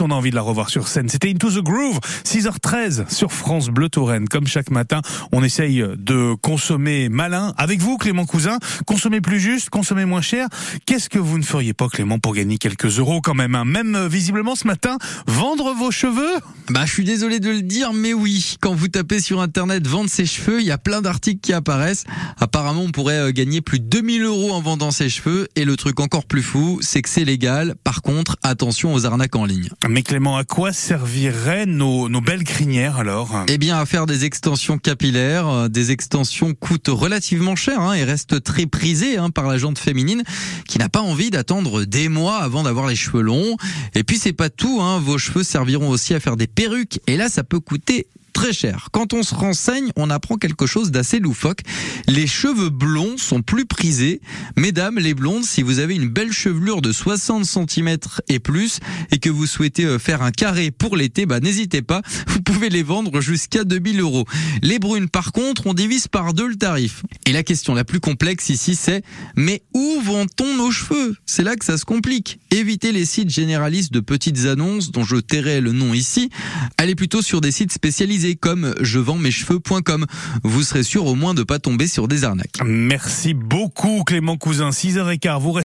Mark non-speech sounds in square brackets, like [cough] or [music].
On a envie de la revoir sur scène. C'était Into the Groove, 6h13 sur France Bleu Touraine. Comme chaque matin, on essaye de consommer malin. Avec vous, Clément Cousin, consommer plus juste, consommer moins cher. Qu'est-ce que vous ne feriez pas, Clément, pour gagner quelques euros quand même hein? Même euh, visiblement ce matin, vendre vos cheveux? Bah, je suis désolé de le dire, mais oui. Quand vous tapez sur Internet vendre ses cheveux, il y a plein d'articles qui apparaissent. Apparemment, on pourrait euh, gagner plus de 2000 euros en vendant ses cheveux. Et le truc encore plus fou, c'est que c'est légal. Par contre, attention aux arnaques en ligne. Mais Clément, à quoi serviraient nos, belles crinières alors? Eh bien, à faire des extensions capillaires. Euh, Des extensions coûtent relativement cher hein, et restent très prisées hein, par la jante féminine qui n'a pas envie d'attendre des mois avant d'avoir les cheveux longs. Et puis, c'est pas tout. Hein, vos cheveux serviront aussi à faire des perruques. Et là, ça peut coûter très cher. Quand on se renseigne, on apprend quelque chose d'assez loufoque. Les cheveux blonds sont plus prisés. Mesdames, les blondes, si vous avez une belle chevelure de 60 cm et plus et que vous souhaitez euh, faire un carré pour l'été, bah n'hésitez pas, [laughs] vous pouvez les vendre jusqu'à 2000 euros. Les brunes, par contre, on divise par deux le tarif. Et la question la plus complexe ici, c'est mais où vend-on nos cheveux? C'est là que ça se complique. Évitez les sites généralistes de petites annonces dont je tairai le nom ici. Allez plutôt sur des sites spécialisés comme je vends mes cheveux.com. Vous serez sûr au moins de pas tomber sur des arnaques. Merci beaucoup, Clément Cousin. 6h15, vous restez